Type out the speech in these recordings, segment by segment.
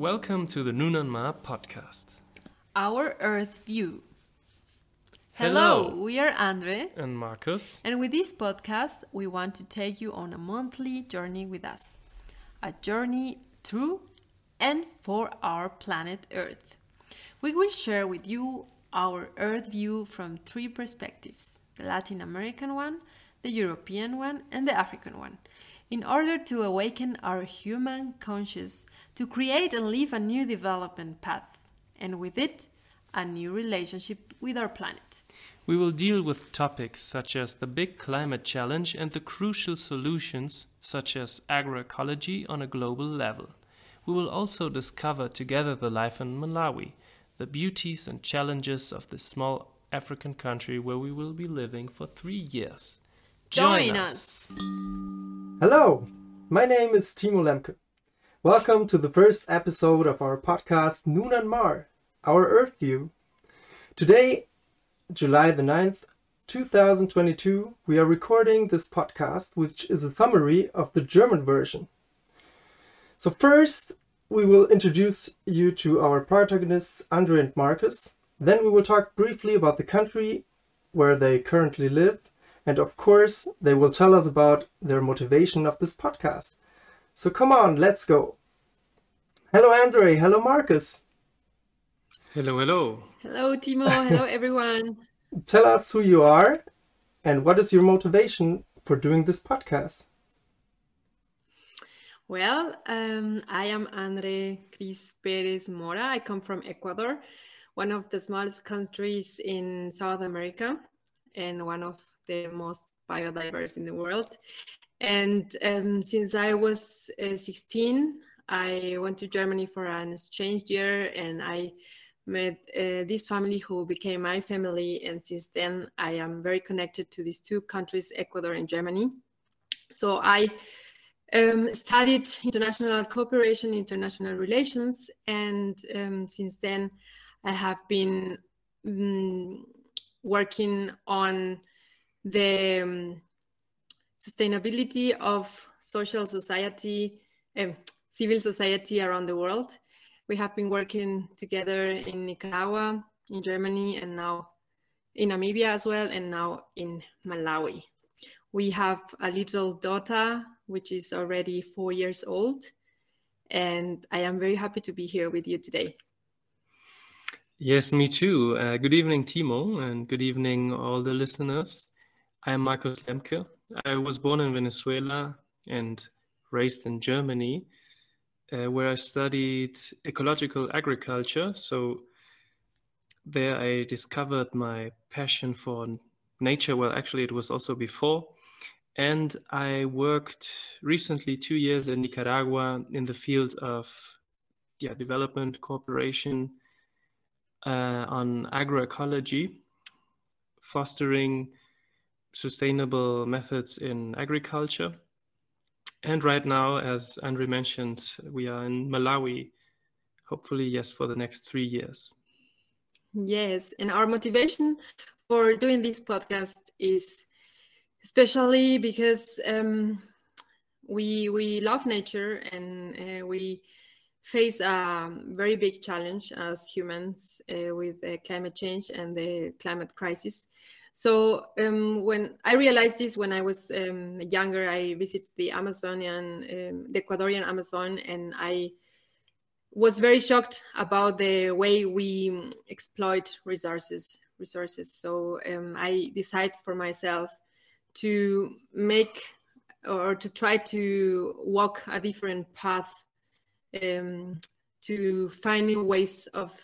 Welcome to the Nunanmar podcast. Our Earth View. Hello. Hello, we are Andre, And Marcus, and with this podcast, we want to take you on a monthly journey with us. A journey through and for our planet Earth. We will share with you our Earth view from three perspectives the Latin American one, the European one, and the African one in order to awaken our human conscious to create and live a new development path, and with it, a new relationship with our planet. we will deal with topics such as the big climate challenge and the crucial solutions such as agroecology on a global level. We will also discover together the life in Malawi, the beauties and challenges of this small African country where we will be living for three years. Join us. Hello, my name is Timo Lemke. Welcome to the first episode of our podcast Nunanmar, our Earth View. Today, July the 9th, 2022, we are recording this podcast, which is a summary of the German version. So, first, we will introduce you to our protagonists, Andre and Marcus. Then, we will talk briefly about the country where they currently live. And of course, they will tell us about their motivation of this podcast. So, come on, let's go. Hello, Andre. Hello, Marcus. Hello, hello. Hello, Timo. Hello, everyone. Tell us who you are and what is your motivation for doing this podcast. Well, um, I am Andre Cris Perez Mora. I come from Ecuador, one of the smallest countries in South America and one of the most biodiverse in the world. And um, since I was uh, 16, I went to Germany for an exchange year and I met uh, this family who became my family. And since then, I am very connected to these two countries, Ecuador and Germany. So I um, studied international cooperation, international relations, and um, since then I have been mm, working on the um, sustainability of social society, um, civil society around the world. We have been working together in Nicaragua, in Germany, and now in Namibia as well, and now in Malawi. We have a little daughter, which is already four years old, and I am very happy to be here with you today. Yes, me too. Uh, good evening, Timo, and good evening, all the listeners. I am Marcus Lemke. I was born in Venezuela and raised in Germany, uh, where I studied ecological agriculture. So there I discovered my passion for nature. Well, actually, it was also before. And I worked recently two years in Nicaragua in the field of yeah, development cooperation uh, on agroecology, fostering sustainable methods in agriculture. And right now, as Andre mentioned, we are in Malawi, hopefully, yes, for the next three years. Yes, and our motivation for doing this podcast is especially because um, we we love nature and uh, we face a very big challenge as humans uh, with uh, climate change and the climate crisis. So um, when I realized this when I was um, younger, I visited the Amazonian, um, the Ecuadorian Amazon, and I was very shocked about the way we exploit resources. Resources. So um, I decided for myself to make or to try to walk a different path um, to find new ways of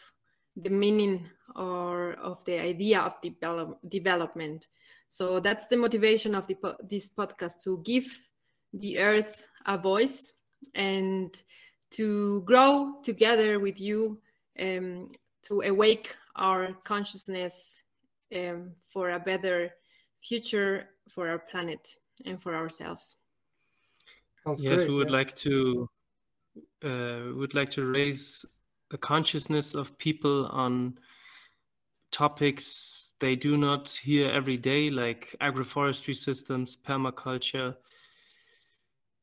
the meaning or of the idea of develop, development. So that's the motivation of the, this podcast to give the earth a voice and to grow together with you um, to awake our consciousness um, for a better future for our planet and for ourselves. Sounds yes, great, we would yeah. like to uh, we would like to raise the consciousness of people on topics they do not hear every day, like agroforestry systems, permaculture,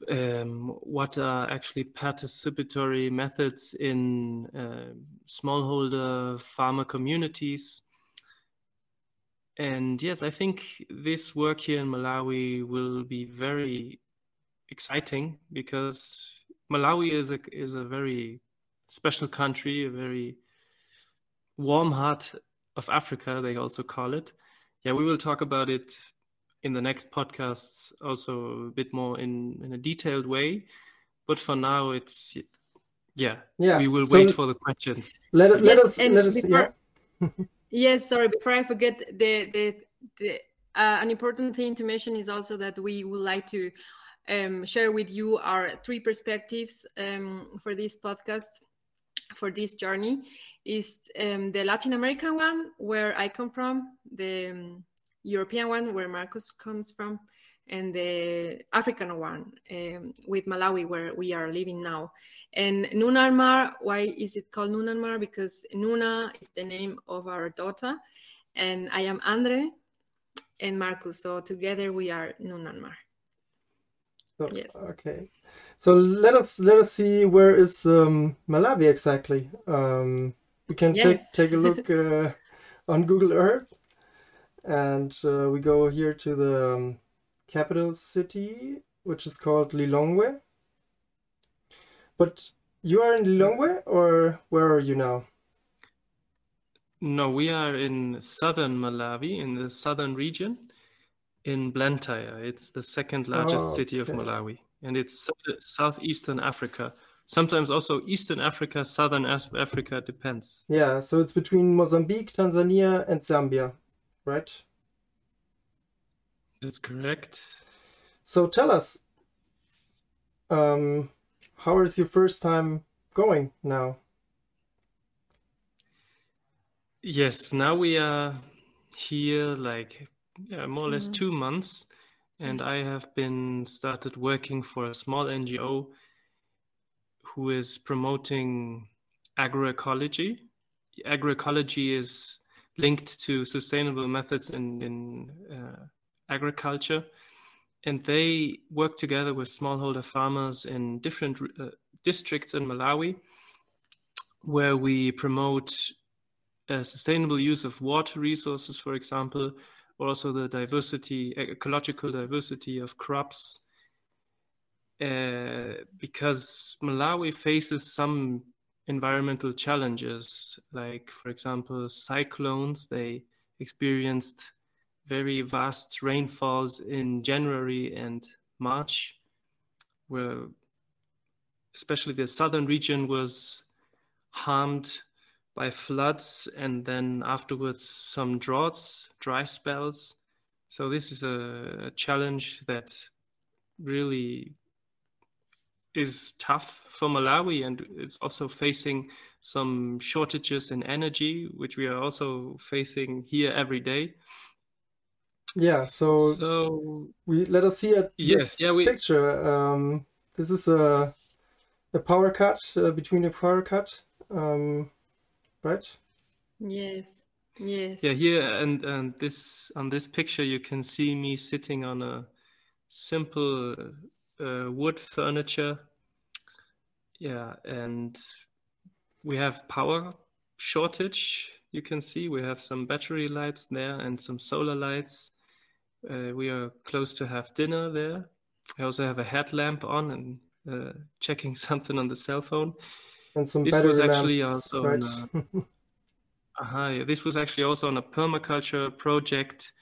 um, what are actually participatory methods in uh, smallholder farmer communities. And yes, I think this work here in Malawi will be very exciting because Malawi is a is a very special country, a very warm heart of Africa, they also call it. Yeah, we will talk about it in the next podcasts also a bit more in, in a detailed way. But for now, it's yeah, yeah. We will so wait for the questions. Let, let yes, us let us before, yeah. yes, sorry. Before I forget, the the, the uh, an important thing to mention is also that we would like to um, share with you our three perspectives um, for this podcast for this journey is um, the Latin American one, where I come from, the um, European one, where Marcus comes from, and the African one um, with Malawi, where we are living now. And Nunanmar, why is it called Nunanmar? Because Nuna is the name of our daughter, and I am Andre and Marcus. So together we are Nunanmar. Oh, yes. Okay. So let us let us see where is um, Malawi exactly. Um, we can yes. take take a look uh, on Google Earth, and uh, we go here to the um, capital city, which is called Lilongwe. But you are in Lilongwe, or where are you now? No, we are in southern Malawi, in the southern region, in Blantyre. It's the second largest oh, okay. city of Malawi, and it's southeastern Africa sometimes also Eastern Africa, Southern Africa, depends. Yeah, so it's between Mozambique, Tanzania, and Zambia, right? That's correct. So tell us, um, how is your first time going now? Yes, now we are here like yeah, more or less two months, and I have been started working for a small NGO who is promoting agroecology. Agroecology is linked to sustainable methods in, in uh, agriculture. And they work together with smallholder farmers in different uh, districts in Malawi, where we promote uh, sustainable use of water resources, for example, or also the diversity, ecological diversity of crops uh, because Malawi faces some environmental challenges, like, for example, cyclones. They experienced very vast rainfalls in January and March, where especially the southern region was harmed by floods and then afterwards some droughts, dry spells. So this is a, a challenge that really is tough for Malawi, and it's also facing some shortages in energy, which we are also facing here every day. Yeah, so, so we let us see a yes, yeah, we, picture. Um, this is a a power cut uh, between a power cut, um, right? Yes, yes. Yeah, here and and this on this picture you can see me sitting on a simple uh, wood furniture. Yeah, and we have power shortage. You can see we have some battery lights there and some solar lights. Uh, we are close to have dinner there. I also have a headlamp on and uh, checking something on the cell phone. And some this battery was actually lamps, also right? a, uh-huh, yeah, this was actually also on a permaculture project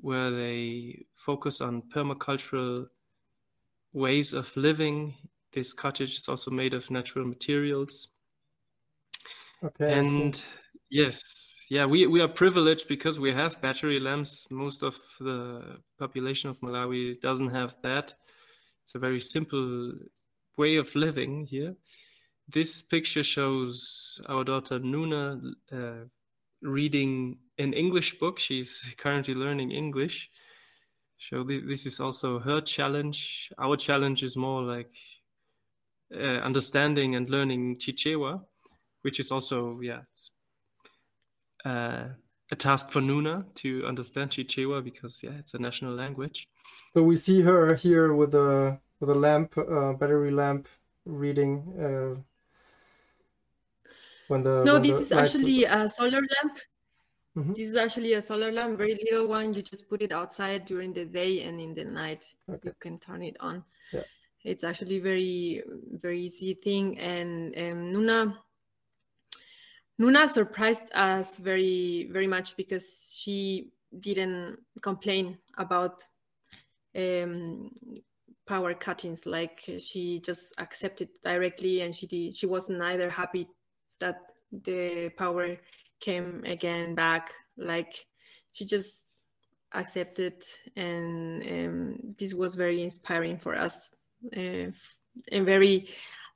where they focus on permacultural ways of living. This cottage is also made of natural materials. Okay. And yes, yeah, we, we are privileged because we have battery lamps. Most of the population of Malawi doesn't have that. It's a very simple way of living here. This picture shows our daughter Nuna uh, reading an English book. She's currently learning English. So this is also her challenge. Our challenge is more like uh, understanding and learning Chichewa, which is also yeah uh, a task for Nuna to understand Chichewa because yeah it's a national language. So we see her here with a with a lamp, uh, battery lamp, reading uh, when the no when this the is was- actually a solar lamp Mhm. this is actually a solar lamp very little one you just put it outside during the day and in the night Okay. you can turn it on Yeah. it's actually very very easy thing and um, nuna nuna surprised us very very much because she didn't complain about um, power cuttings like she just accepted directly and she did, she wasn't either happy that the power came again back. Like she just accepted and um, this was very inspiring for us uh, and very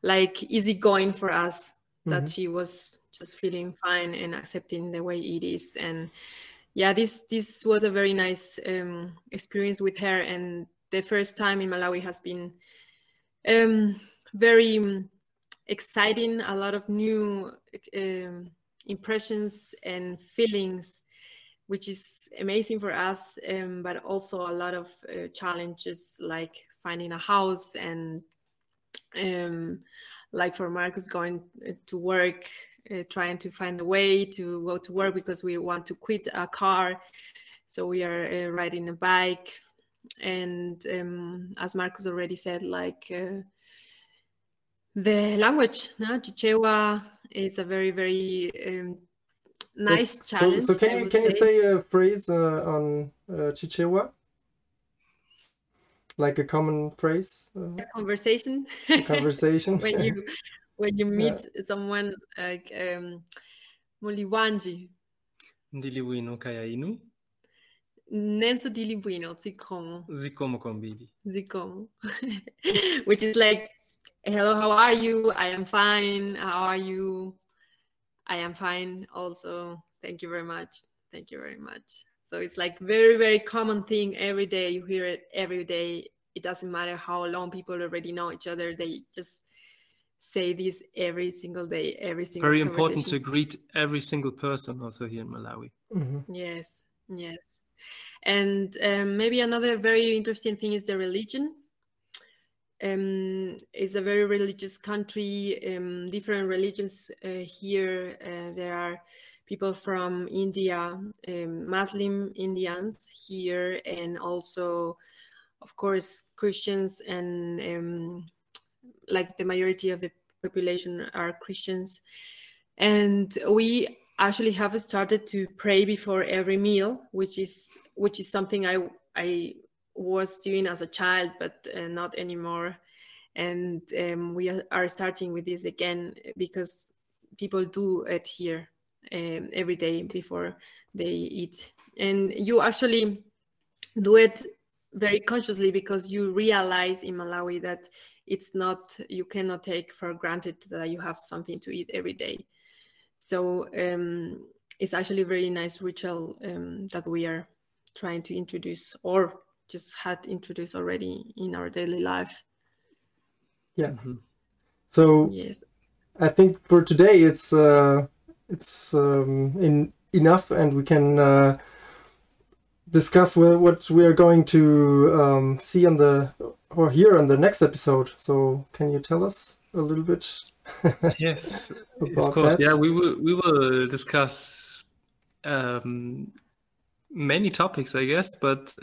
like easygoing for us that Mhm. she was just feeling fine and accepting the way it is. And yeah this this was a very nice um, experience with her. And the first time in malawi has been um, very exciting a lot of new um, impressions and feelings which is amazing for us um, but also a lot of uh, challenges like finding a house and um, like for marcus going uh, to work uh, trying to find a way to go to work because we want to quit a car. So we are uh, riding a bike. And um, as marcus already said like uh, the language no? chichewa is a very very um, nice so, challenge so can you would can you say a phrase uh, on uh, Chichewa? Like a common phrase, uh, conversation a conversation. when you when you meet someone like um muliwanji Ndiliwino kaya inu, nenso dilibwino zikomo zikomo kwambili. zikomo which is like hello how are you? I am fine. How are you? I am fine also. Thank you very much. Thank you very much. So it's like very very common thing every day. You hear it every day. It doesn't matter how long people already know each other. They just say this every single day every single Very important to greet every single person also here in Malawi. Mhm. Yes, yes. And um, maybe another very interesting thing is the religion. Um, it's a very religious country, um, different religions uh, here. Uh, there are people from India, um, Muslim Indians here, and also, of course, Christians and um, like the majority of the population are Christians. And we actually have started to pray before every meal, which is which is something I I was doing as a child, but uh, not anymore. And um, we are- starting with this again because people do it here um, every day before they eat. And you actually do it very consciously because you realize in Malawi that it's not you cannot take for granted that you have something to eat every day. So um, it's actually a very nice ritual um, that we are trying to introduce or just had introduced already in our daily life. Yeah. Mhm. So Yes. I think for today it's uh, it's um, in enough, and we can uh, discuss wha- what we are going to um, see on the or hear on the next episode. So can you tell us a little bit Yes, about of course. that? Yeah, we will we will discuss um, many topics, I guess, but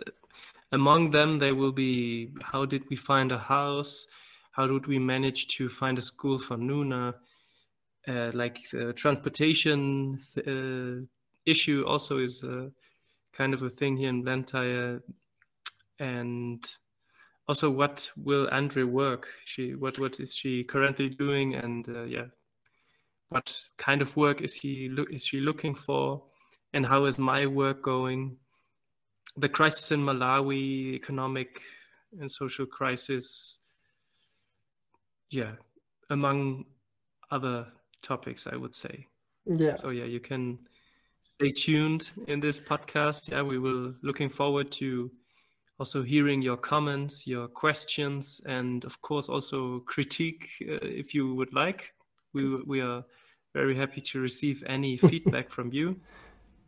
among them there will be how did we find a house? How did we manage to find a school for Nuna? Uh, like the transportation uh, issue also is a kind of a thing here in Blantyre, and also what will Andre work? She what what is she currently doing? And uh, yeah, what kind of work is he look is she looking for? And how is my work going? The crisis in Malawi, economic and social crisis. Yeah, among other topics, I would say. Yeah. So yeah, you can stay tuned in this podcast. Yeah, we will looking forward to also hearing your comments, your questions, and of course also critique uh, if you would like. We we are very happy to receive any feedback from you.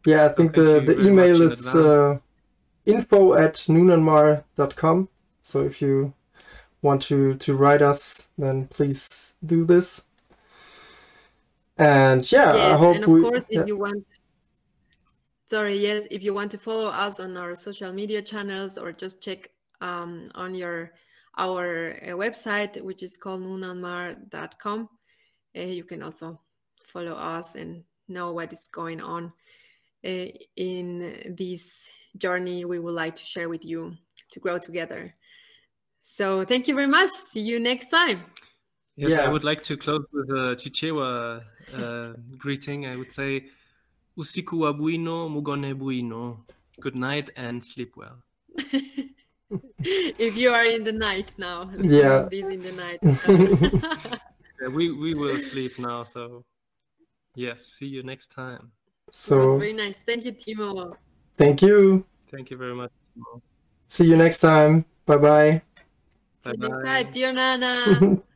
Yeah, I think thank the, the email is uh. Info at nunanmar.com. So if you want to to write us, then please do this. And yeah, yes, I hope and of we. course, yeah. if you want, sorry, yes, if you want to follow us on our social media channels or just check um, on your our uh, website, which is called nunanmar.com, uh, you can also follow us and know what is going on uh, in this journey we would like to share with you to grow together. So thank you very much. See you next time. Yes, Yeah. I would like to close with a Chichewa uh, greeting. I would say, Usiku wa bwino, mugone bwino. Good night and sleep well. if you are in the night now, Yeah. this in the night. Yeah, we, we will sleep now, so yes, see you next time. It was So very nice. Thank you, Timo. Thank you. Thank you very much. See you next time. Bye bye. See you next Bye-bye. dear Nana.